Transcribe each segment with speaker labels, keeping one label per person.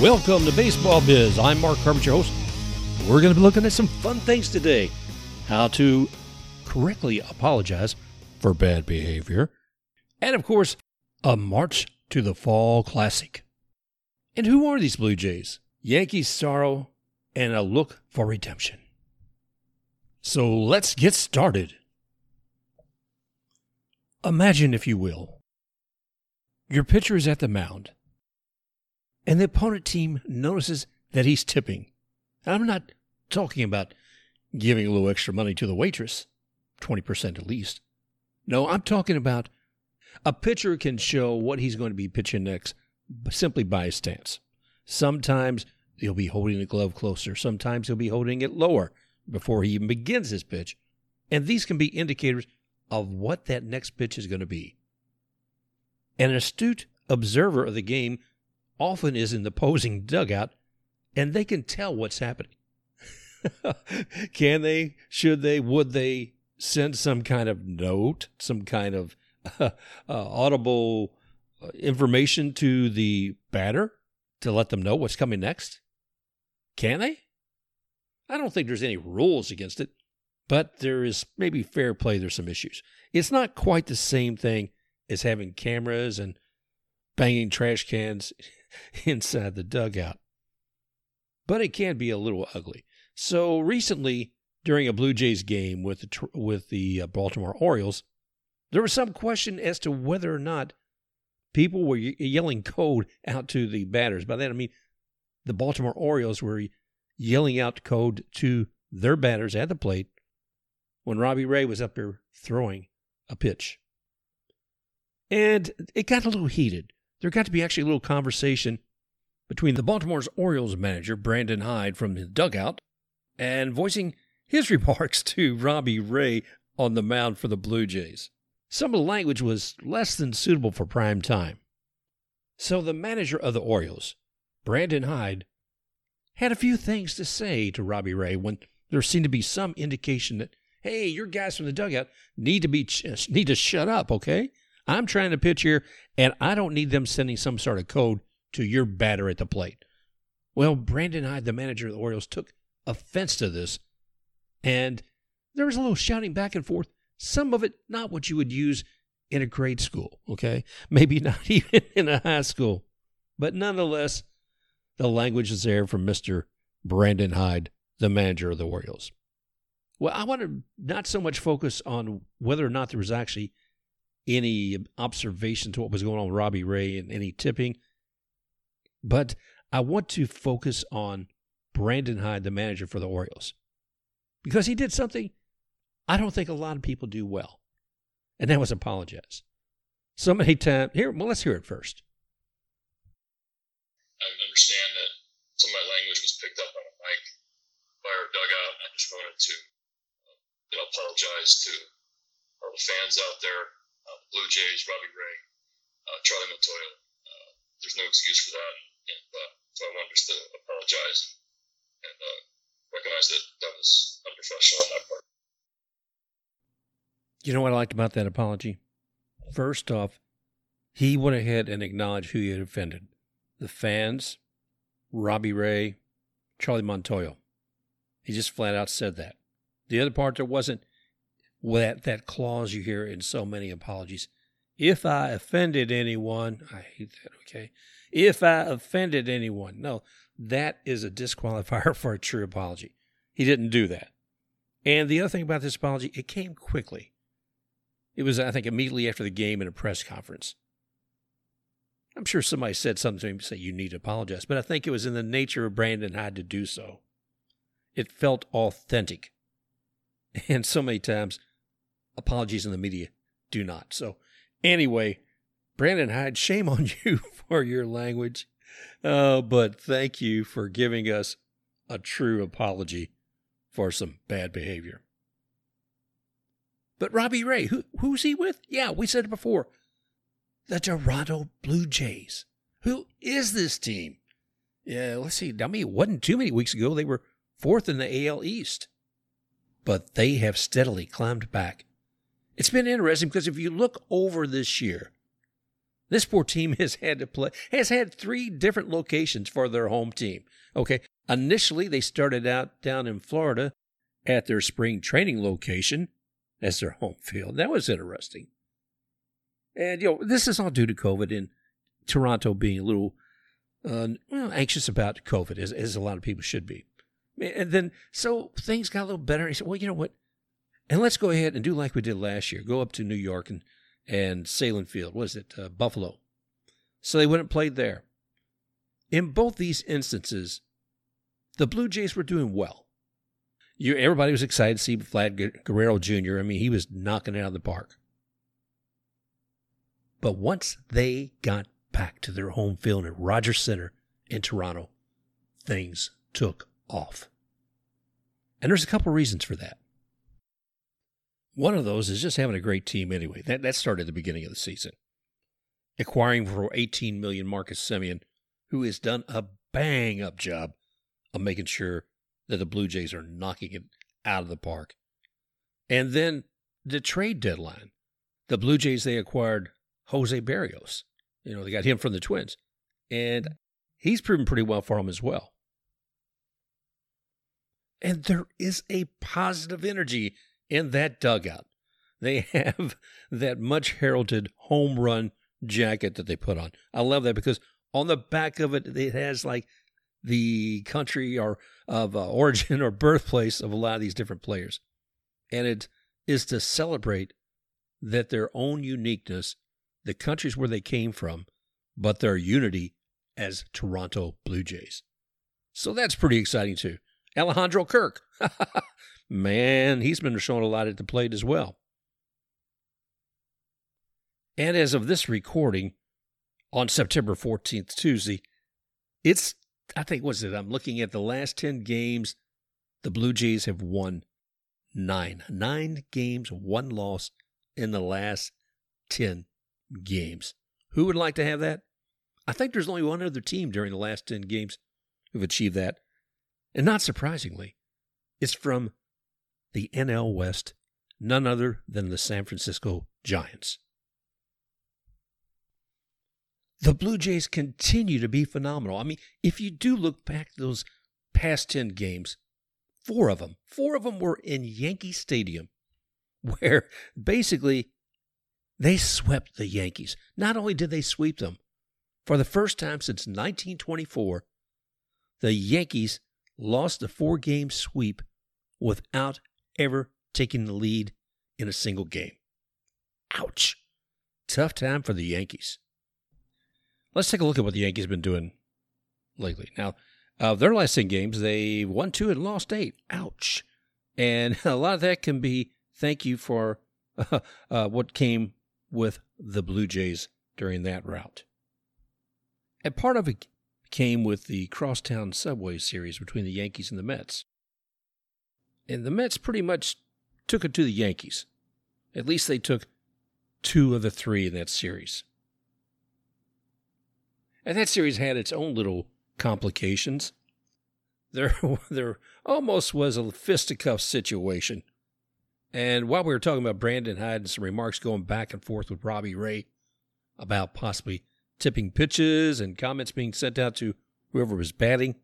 Speaker 1: Welcome to Baseball Biz. I'm Mark Carpenter, your host. We're going to be looking at some fun things today. How to correctly apologize for bad behavior. And of course, a march to the Fall Classic. And who are these Blue Jays? Yankees sorrow and a look for redemption. So let's get started. Imagine, if you will, your pitcher is at the mound and the opponent team notices that he's tipping. I'm not talking about giving a little extra money to the waitress, 20% at least. No, I'm talking about a pitcher can show what he's going to be pitching next simply by his stance. Sometimes he'll be holding the glove closer, sometimes he'll be holding it lower before he even begins his pitch. And these can be indicators of what that next pitch is going to be. An astute observer of the game often is in the posing dugout and they can tell what's happening. can they, should they, would they send some kind of note, some kind of uh, uh, audible uh, information to the batter to let them know what's coming next? Can they? I don't think there's any rules against it, but there is maybe fair play. There's some issues. It's not quite the same thing as having cameras and banging trash cans inside the dugout. But it can be a little ugly. So recently, during a Blue Jays game with the, with the uh, Baltimore Orioles, there was some question as to whether or not people were yelling code out to the batters. By that I mean the Baltimore Orioles were yelling out code to their batters at the plate when Robbie Ray was up there throwing a pitch. And it got a little heated there got to be actually a little conversation between the Baltimore Orioles manager, Brandon Hyde, from the dugout, and voicing his remarks to Robbie Ray on the mound for the Blue Jays. Some of the language was less than suitable for prime time. So the manager of the Orioles, Brandon Hyde, had a few things to say to Robbie Ray when there seemed to be some indication that, hey, your guys from the dugout need to be need to shut up, okay? I'm trying to pitch here, and I don't need them sending some sort of code to your batter at the plate. Well, Brandon Hyde, the manager of the Orioles, took offense to this, and there was a little shouting back and forth. Some of it not what you would use in a grade school, okay? Maybe not even in a high school. But nonetheless, the language is there from Mr. Brandon Hyde, the manager of the Orioles. Well, I want to not so much focus on whether or not there was actually any observation to what was going on with Robbie Ray and any tipping. But I want to focus on Brandon Hyde, the manager for the Orioles, because he did something I don't think a lot of people do well, and that was apologize. So many times, here, well, let's hear it first.
Speaker 2: I understand that some of my language was picked up on a mic by our dugout. I just wanted to uh, apologize to all the fans out there uh, Blue Jays, Robbie Ray, uh, Charlie Montoyo. Uh, there's no excuse for that, and uh, so I wanted to apologize and, and uh, recognize that that was unprofessional on that part.
Speaker 1: You know what I liked about that apology? First off, he went ahead and acknowledged who he had offended the fans, Robbie Ray, Charlie Montoyo. He just flat out said that. The other part, there wasn't that that clause you hear in so many apologies. If I offended anyone, I hate that, okay? If I offended anyone. No, that is a disqualifier for a true apology. He didn't do that. And the other thing about this apology, it came quickly. It was, I think, immediately after the game in a press conference. I'm sure somebody said something to him say, you need to apologize, but I think it was in the nature of Brandon Hyde to do so. It felt authentic. And so many times, apologies in the media do not. So, anyway, Brandon Hyde, shame on you for your language. Uh, but thank you for giving us a true apology for some bad behavior. But Robbie Ray, who, who's he with? Yeah, we said it before. The Toronto Blue Jays. Who is this team? Yeah, let's see. I mean, it wasn't too many weeks ago. They were fourth in the AL East. But they have steadily climbed back it's been interesting because if you look over this year, This poor team has had to play, has had three different locations for their home team. Okay. Initially, they started out down in Florida at their spring training location as their home field. That was interesting. And, you know, this is all due to COVID and Toronto being a little uh, well, anxious about COVID, as, as a lot of people should be. And then, so things got a little better. He said, well, you know what? And let's go ahead and do like we did last year. Go up to New York and, and Sahlen Field. Was it uh, Buffalo? So they went and played there. In both these instances, the Blue Jays were doing well. You, everybody was excited to see Vlad Guerrero Jr. I mean, he was knocking it out of the park. But once they got back to their home field at Rogers Center in Toronto, things took off. And there's a couple reasons for that. One of those is just having a great team anyway. That, that started at the beginning of the season. Acquiring for 18 million Marcus Semien, who has done a bang up job of making sure that the Blue Jays are knocking it out of the park. And then the trade deadline. The Blue Jays, they acquired Jose Berrios. You know, they got him from the Twins. And he's proven pretty well for them as well. And there is a positive energy in that dugout. They have that much heralded home run jacket that they put on. I love that because on the back of it, it has like the country or of uh, origin or birthplace of a lot of these different players. And it is to celebrate that their own uniqueness, the countries where they came from, but their unity as Toronto Blue Jays. So that's pretty exciting too. Alejandro Kirk. Man, he's been showing a lot at the plate as well. And as of this recording, on September 14th, Tuesday, it's, I think, was it? I'm looking at the last 10 games. The Blue Jays have won nine. Nine games, one loss in the last 10 games. Who would like to have that? I think there's only one other team during the last 10 games who've achieved that. And not surprisingly, it's from the NL West, none other than the San Francisco Giants. The Blue Jays continue to be phenomenal. I mean, if you do look back those past 10 games, four of them, four of them were in Yankee Stadium, where basically they swept the Yankees. Not only did they sweep them, for the first time since 1924, the Yankees lost a four game sweep without ever taking the lead in a single game. Ouch. Tough time for the Yankees. Let's take a look at what the Yankees have been doing lately. Now, uh, their last 10 games, they won two and lost eight. Ouch. And a lot of that can be thank you for uh, uh, what came with the Blue Jays during that route. And part of it came with the Crosstown Subway series between the Yankees and the Mets. And the Mets pretty much took it to the Yankees. At least they took two of the three in that series. And that series had its own little complications. There, there almost was a fisticuff situation. And while we were talking about Brandon Hyde and some remarks going back and forth with Robbie Ray about possibly tipping pitches and comments being sent out to whoever was batting.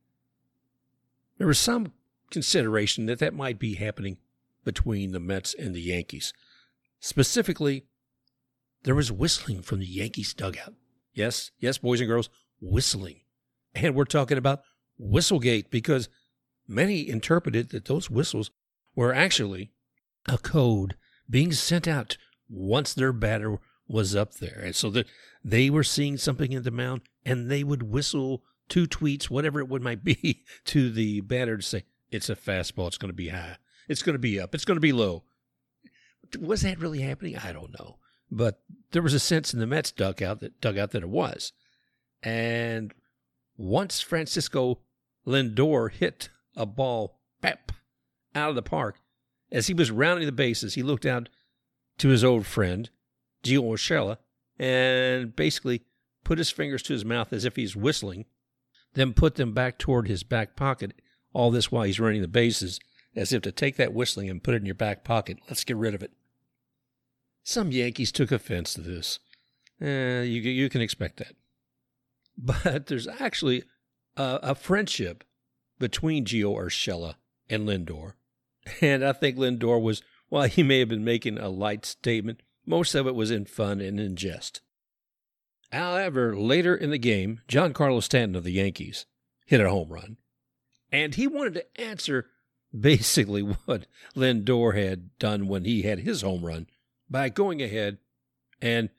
Speaker 1: There was some consideration that that might be happening between the Mets and the Yankees. Specifically, there was whistling from the Yankees dugout. Yes, yes, boys and girls, whistling. And we're talking about Whistlegate because many interpreted that those whistles were actually a code being sent out once their batter was up there. And so that they were seeing something in the mound and they would whistle two tweets, whatever it would might be, to the batter to say, it's a fastball. It's going to be high. It's going to be up. It's going to be low. Was that really happening? I don't know. But there was a sense in the Mets dugout that dugout that it was. And once Francisco Lindor hit a ball pep, out of the park, as he was rounding the bases, he looked out to his old friend, Gio Urshela, and basically put his fingers to his mouth as if he's whistling, then put them back toward his back pocket, all this while he's running the bases, as if to take that whistling and put it in your back pocket. Let's get rid of it. Some Yankees took offense to this. Eh, you you can expect that. But there's actually a, a friendship between Gio Urshela and Lindor, and I think Lindor was while he may have been making a light statement, most of it was in fun and in jest. However, later in the game, Giancarlo Stanton of the Yankees hit a home run, and he wanted to answer basically what Lindor had done when he had his home run by going ahead and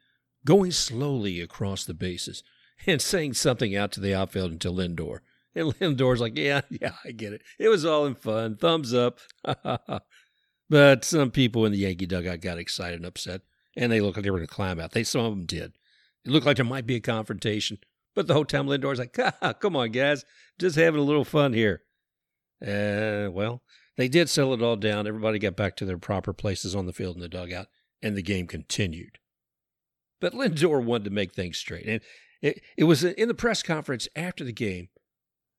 Speaker 1: going slowly across the bases and saying something out to the outfield until Lindor. And Lindor's like, yeah, yeah, I get it. It was all in fun. Thumbs up. but some people in the Yankee dugout got excited and upset, and they looked like they were going to climb out. They Some of them did. It looked like there might be a confrontation. But the whole time Lindor's like, ah, come on, guys. Just having a little fun here. Uh, well, they did settle it all down. Everybody got back to their proper places on the field in the dugout, and the game continued. But Lindor wanted to make things straight. And it, it was in the press conference after the game.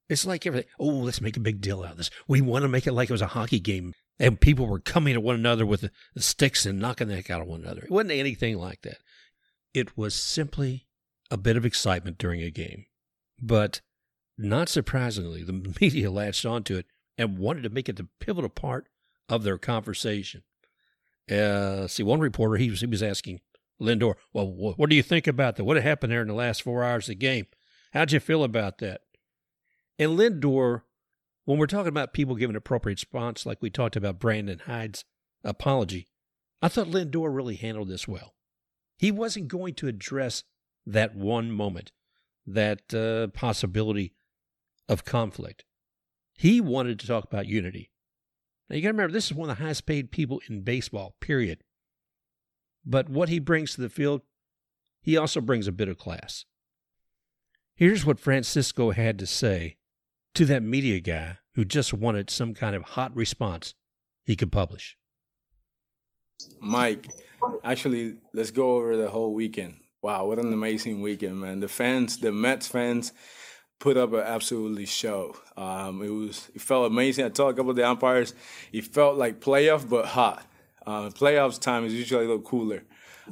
Speaker 1: It's like everything. Oh, let's make a big deal out of this. We want to make it like it was a hockey game, and people were coming at one another with the, sticks and knocking the heck out of one another. It wasn't anything like that. It was simply a bit of excitement during a game. But not surprisingly, the media latched onto it and wanted to make it the pivotal part of their conversation. Uh, see, one reporter he was he was asking Lindor, "Well, what do you think about that? What happened there in the last four hours of the game? How'd you feel about that?" And Lindor, when we're talking about people giving appropriate response, like we talked about Brandon Hyde's apology, I thought Lindor really handled this well. He wasn't going to address that one moment, that uh, possibility of conflict. He wanted to talk about unity. Now you got to remember, this is one of the highest paid people in baseball, period. But what he brings to the field, he also brings a bit of class. Here's what Francisco had to say to that media guy who just wanted some kind of hot response he could publish.
Speaker 3: Mike, actually, let's go over the whole weekend. Wow, what an amazing weekend, man. The fans, the Mets fans, put up an absolutely show. Um, it was it felt amazing. I told a couple of the umpires, it felt like playoff but hot. Uh, playoffs time is usually a little cooler.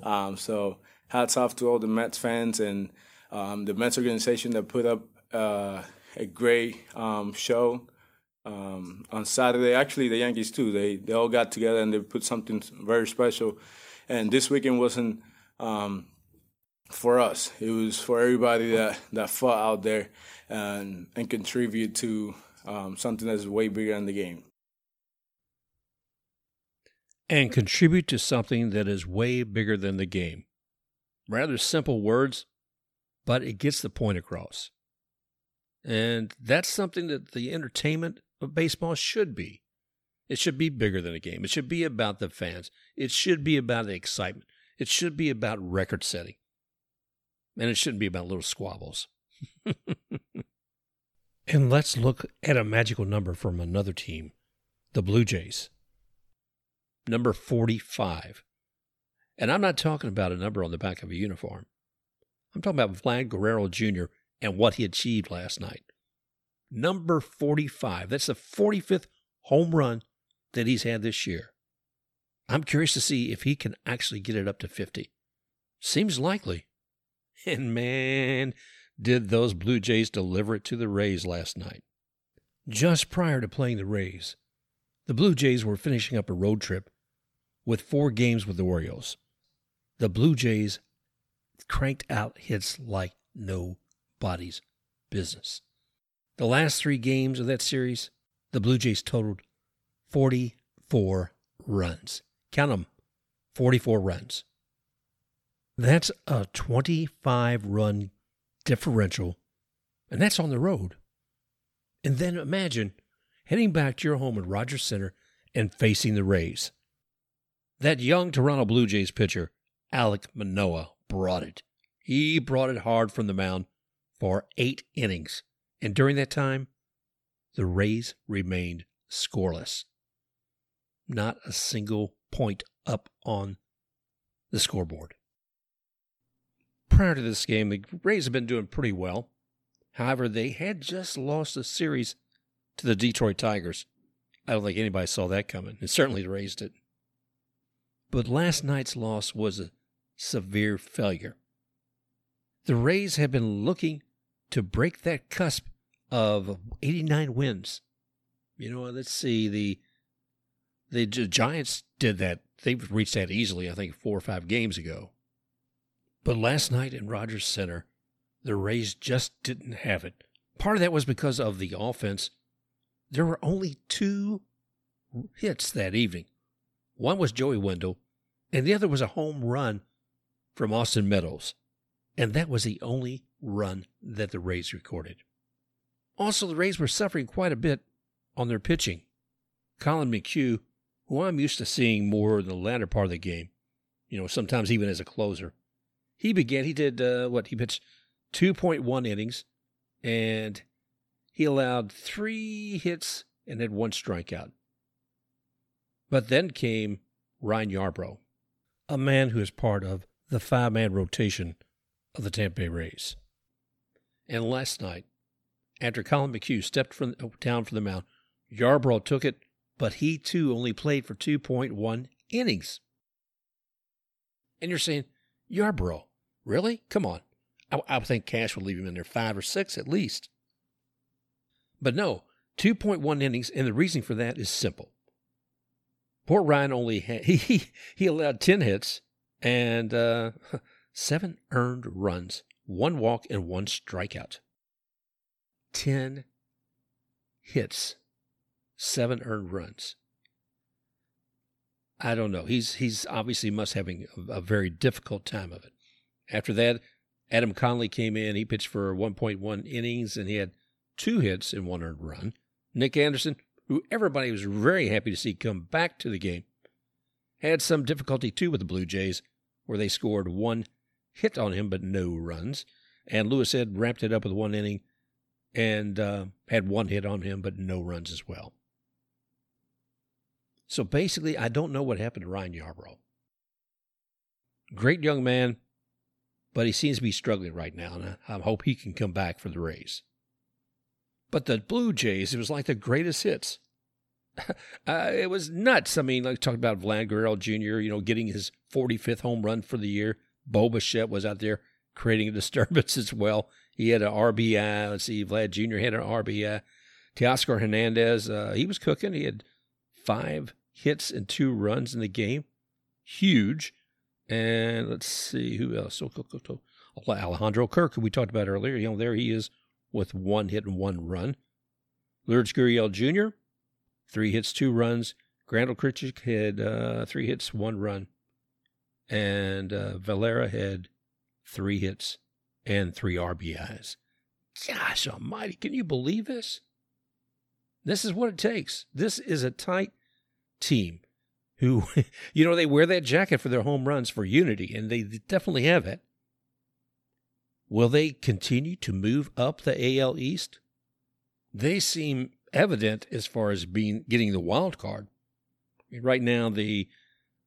Speaker 3: Um, so hats off to all the Mets fans and um, the Mets organization that put up uh, a great um, show um, on Saturday. Actually, the Yankees too. They they all got together and they put something very special. And this weekend wasn't um, for us. It was for everybody that, that fought out there and and contribute to um, something that's way bigger than the game.
Speaker 1: And contribute to something that is way bigger than the game. Rather simple words, but it gets the point across. And that's something that the entertainment of baseball should be. It should be bigger than a game. It should be about the fans. It should be about the excitement. It should be about record setting. And it shouldn't be about little squabbles. and let's look at a magical number from another team, the Blue Jays. Number 45. And I'm not talking about a number on the back of a uniform. I'm talking about Vlad Guerrero Jr. and what he achieved last night. Number 45. That's the 45th home run that he's had this year. I'm curious to see if he can actually get it up to 50. Seems likely. And man, did those Blue Jays deliver it to the Rays last night. Just prior to playing the Rays, the Blue Jays were finishing up a road trip with four games with the Orioles. The Blue Jays cranked out hits like nobody's business. The last three games of that series, the Blue Jays totaled 44 runs. Count them 44 runs. That's a 25 run differential, and that's on the road. And then imagine heading back to your home at Rogers Center and facing the Rays. That young Toronto Blue Jays pitcher, Alek Manoah, brought it. He brought it hard from the mound for eight innings. And during that time, the Rays remained scoreless. Not a single point up on the scoreboard prior to this game, the Rays have been doing pretty well. However, they had just lost a series to the Detroit Tigers. I don't think anybody saw that coming, and certainly Rays did. But last night's loss was a severe failure The Rays have been looking to break that cusp of 89 wins. You know, let's see the the Giants did that. They've reached that easily, I think, four or five games ago. But last night in Rogers Center, the Rays just didn't have it. Part of that was because of the offense. There were only two hits that evening. One was Joey Wendle, and the other was a home run from Austin Meadows. And that was the only run that the Rays recorded. Also, the Rays were suffering quite a bit on their pitching. Collin McHugh, who I'm used to seeing more in the latter part of the game, you know, sometimes even as a closer, he began, he did uh, what? He pitched 2.1 innings, and he allowed three hits and had one strikeout. But then came Ryan Yarbrough, a man who is part of the five man rotation of the Tampa Bay Rays. And last night, after Collin McHugh stepped from, down from the mound, Yarbrough took it, but he too only played for 2.1 innings. And you're saying, Yarbrough, really? Come on. I, I would think Cash would leave him in there five or six at least. But no, 2.1 innings, and the reason for that is simple. Poor Ryan only had, he, he allowed 10 hits and uh, seven earned runs, one walk, and one strikeout. 10 hits, seven earned runs. I don't know. He's he's obviously must having a, a very difficult time of it. After that, Adam Conley came in. He pitched for 1.1 innings and he had two hits and one earned run. Nick Anderson, who everybody was very happy to see come back to the game, had some difficulty too with the Blue Jays, where they scored one hit on him but no runs. And Louis Head wrapped it up with one inning and uh, had one hit on him but no runs as well. So basically, I don't know what happened to Ryan Yarbrough. Great young man, but he seems to be struggling right now, and I hope he can come back for the Rays. But the Blue Jays, it was like the greatest hits. uh, it was nuts. I mean, like talking about Vlad Guerrero Jr., you know, getting his 45th home run for the year. Bo Bichette was out there creating a disturbance as well. He had an RBI. Let's see, Vlad Jr. had an RBI. Teoscar Hernandez, uh, he was cooking. He had five hits and two runs in the game. Huge. And let's see who else. Alejandro Kirk, who we talked about earlier. You know, there he is with one hit and one run. Lourdes Gurriel Jr., three hits, two runs. Randal Grichuk had uh, three hits, one run. And uh, Valera had three hits and three RBIs. Gosh almighty, can you believe this? This is what it takes. This is a tight team who, you know, they wear that jacket for their home runs for unity, and they definitely have it. Will they continue to move up the AL East? They seem evident as far as being getting the wild card. Right now, the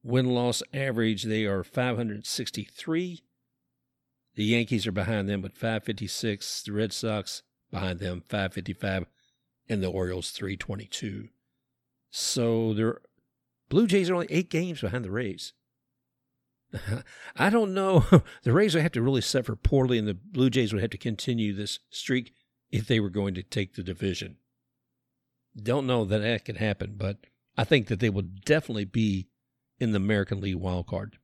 Speaker 1: win loss average they are 563. The Yankees are behind them with 556. The Red Sox behind them 555, and the Orioles 322. So they're Blue Jays are only eight games behind the Rays. I don't know. The Rays would have to really suffer poorly, and the Blue Jays would have to continue this streak if they were going to take the division. Don't know that that could happen, but I think that they will definitely be in the American League wild card.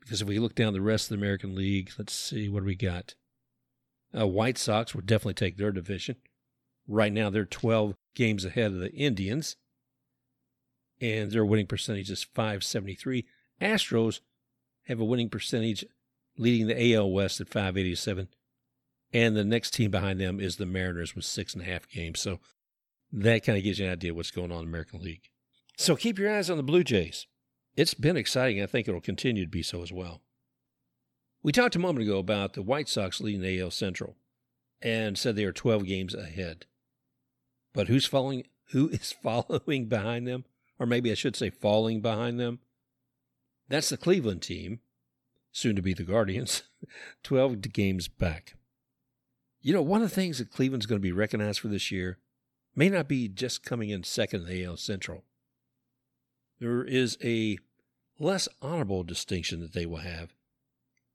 Speaker 1: Because if we look down the rest of the American League, let's see what do we got. Uh, White Sox will definitely take their division. Right now, they're 12 games ahead of the Indians and their winning percentage is 573. Astros have a winning percentage leading the AL West at 587. And the next team behind them is the Mariners with six and a half games. So that kind of gives you an idea what's going on in the American League. So keep your eyes on the Blue Jays. It's been exciting. I think it'll continue to be so as well. We talked a moment ago about the White Sox leading the AL Central and said they are 12 games ahead. But who's following who is following behind them? or maybe I should say falling behind them. That's the Cleveland team, soon to be the Guardians, 12 games back. You know, one of the things that Cleveland's going to be recognized for this year may not be just coming in second in the AL Central. There is a less honorable distinction that they will have,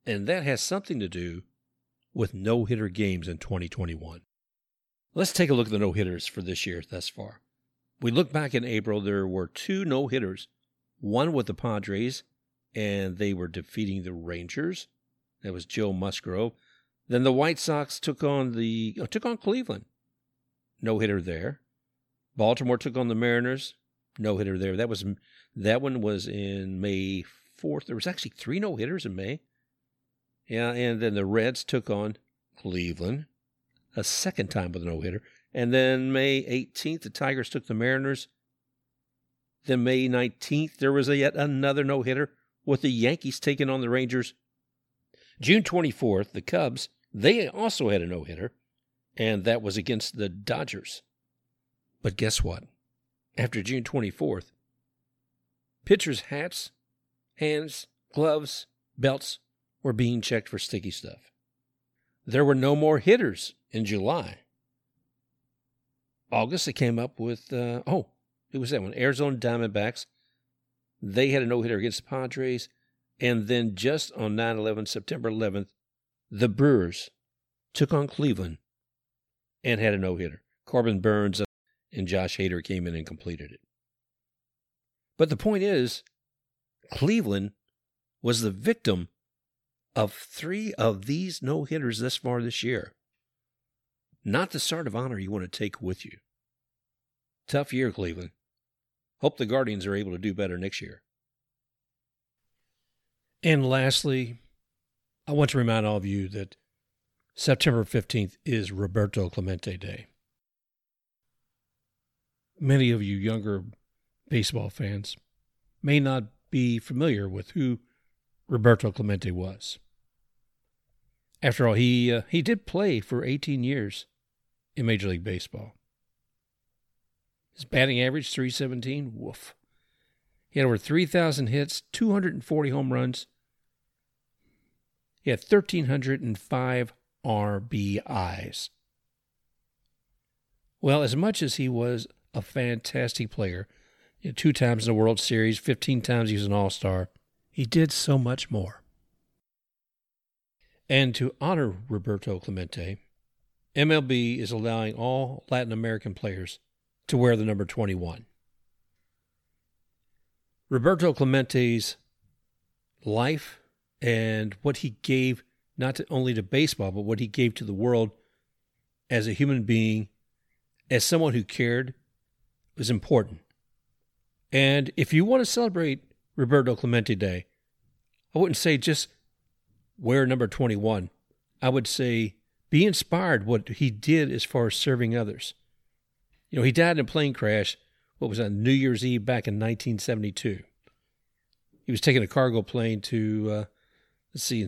Speaker 1: and that has something to do with no hitter games in 2021. Let's take a look at the no hitters for this year thus far. We look back in April, there were two no hitters, one with the Padres, and they were defeating the Rangers. That was Joe Musgrove. Then the White Sox took on the uh, took on Cleveland. No hitter there. Baltimore took on the Mariners. No hitter there. That was that one was in May 4th. There was actually three no hitters in May. Yeah, and then the Reds took on Cleveland a second time with a no hitter. And then May 18th, the Tigers took the Mariners. Then May 19th, there was a yet another no hitter with the Yankees taking on the Rangers. June 24th, the Cubs, they also had a no hitter, and that was against the Dodgers. But guess what? After June 24th, pitchers' hats, hands, gloves, belts were being checked for sticky stuff. There were no more hitters in July. August, they came up with, uh, oh, who was that one? Arizona Diamondbacks. They had a no hitter against the Padres. And then just on 9 11, September 11th, the Brewers took on Cleveland and had a no hitter. Corbin Burnes and Josh Hader came in and completed it. But the point is, Cleveland was the victim of three of these no hitters this far this year. Not the sort of honor you want to take with you. Tough year, Cleveland. Hope the Guardians are able to do better next year. And lastly, I want to remind all of you that September 15th is Roberto Clemente Day. Many of you younger baseball fans may not be familiar with who Roberto Clemente was. After all, he uh, he did play for 18 years in Major League Baseball. His batting average 317, woof. He had over 3,000 hits, 240 home runs. He had 1,305 RBIs. Well, as much as he was a fantastic player, you know, two times in the World Series, 15 times he was an All Star, he did so much more. And to honor Roberto Clemente, MLB is allowing all Latin American players to wear the number 21. Roberto Clemente's life and what he gave not to, only to baseball, but what he gave to the world as a human being, as someone who cared, was important. And if you want to celebrate Roberto Clemente Day, I wouldn't say just wear number 21. I would say be inspired what he did as far as serving others. You know, he died in a plane crash, what was on New Year's Eve back in 1972. He was taking a cargo plane to, uh, let's see,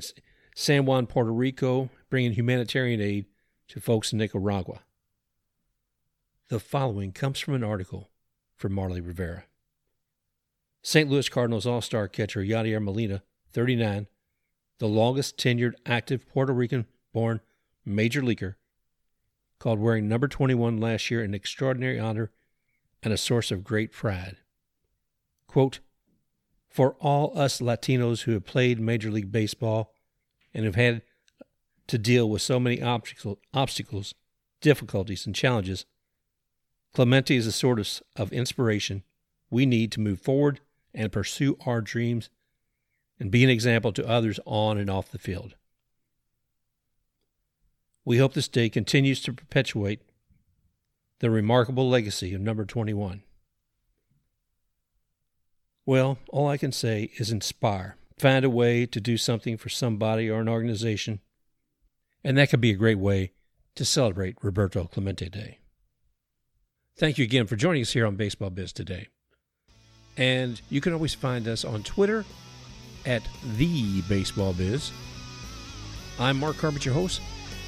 Speaker 1: San Juan, Puerto Rico, bringing humanitarian aid to folks in Nicaragua. The following comes from an article from Marly Rivera. St. Louis Cardinals All Star catcher Yadier Molina, 39, the longest tenured active Puerto Rican born major leaguer, called wearing number 21 last year an extraordinary honor and a source of great pride. Quote, For all us Latinos who have played Major League Baseball and have had to deal with so many obstacles, difficulties, and challenges, Clemente is a of, of inspiration we need to move forward and pursue our dreams and be an example to others on and off the field. We hope this day continues to perpetuate the remarkable legacy of number 21. Well, all I can say is inspire. Find a way to do something for somebody or an organization, and that could be a great way to celebrate Roberto Clemente Day. Thank you again for joining us here on Baseball Biz today. And you can always find us on Twitter at The Baseball Biz. I'm Mark Carbett, your host.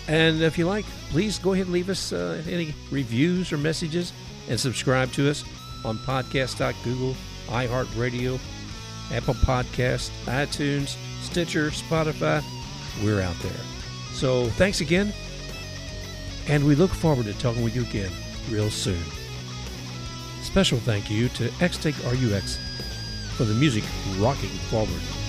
Speaker 1: And if you like, please go ahead and leave us uh, any reviews or messages and subscribe to us on podcast.google, iHeartRadio, Apple Podcast, iTunes, Stitcher, Spotify. We're out there. So thanks again. And we look forward to talking with you again real soon. Special thank you to X-Take RUX for the music rocking forward.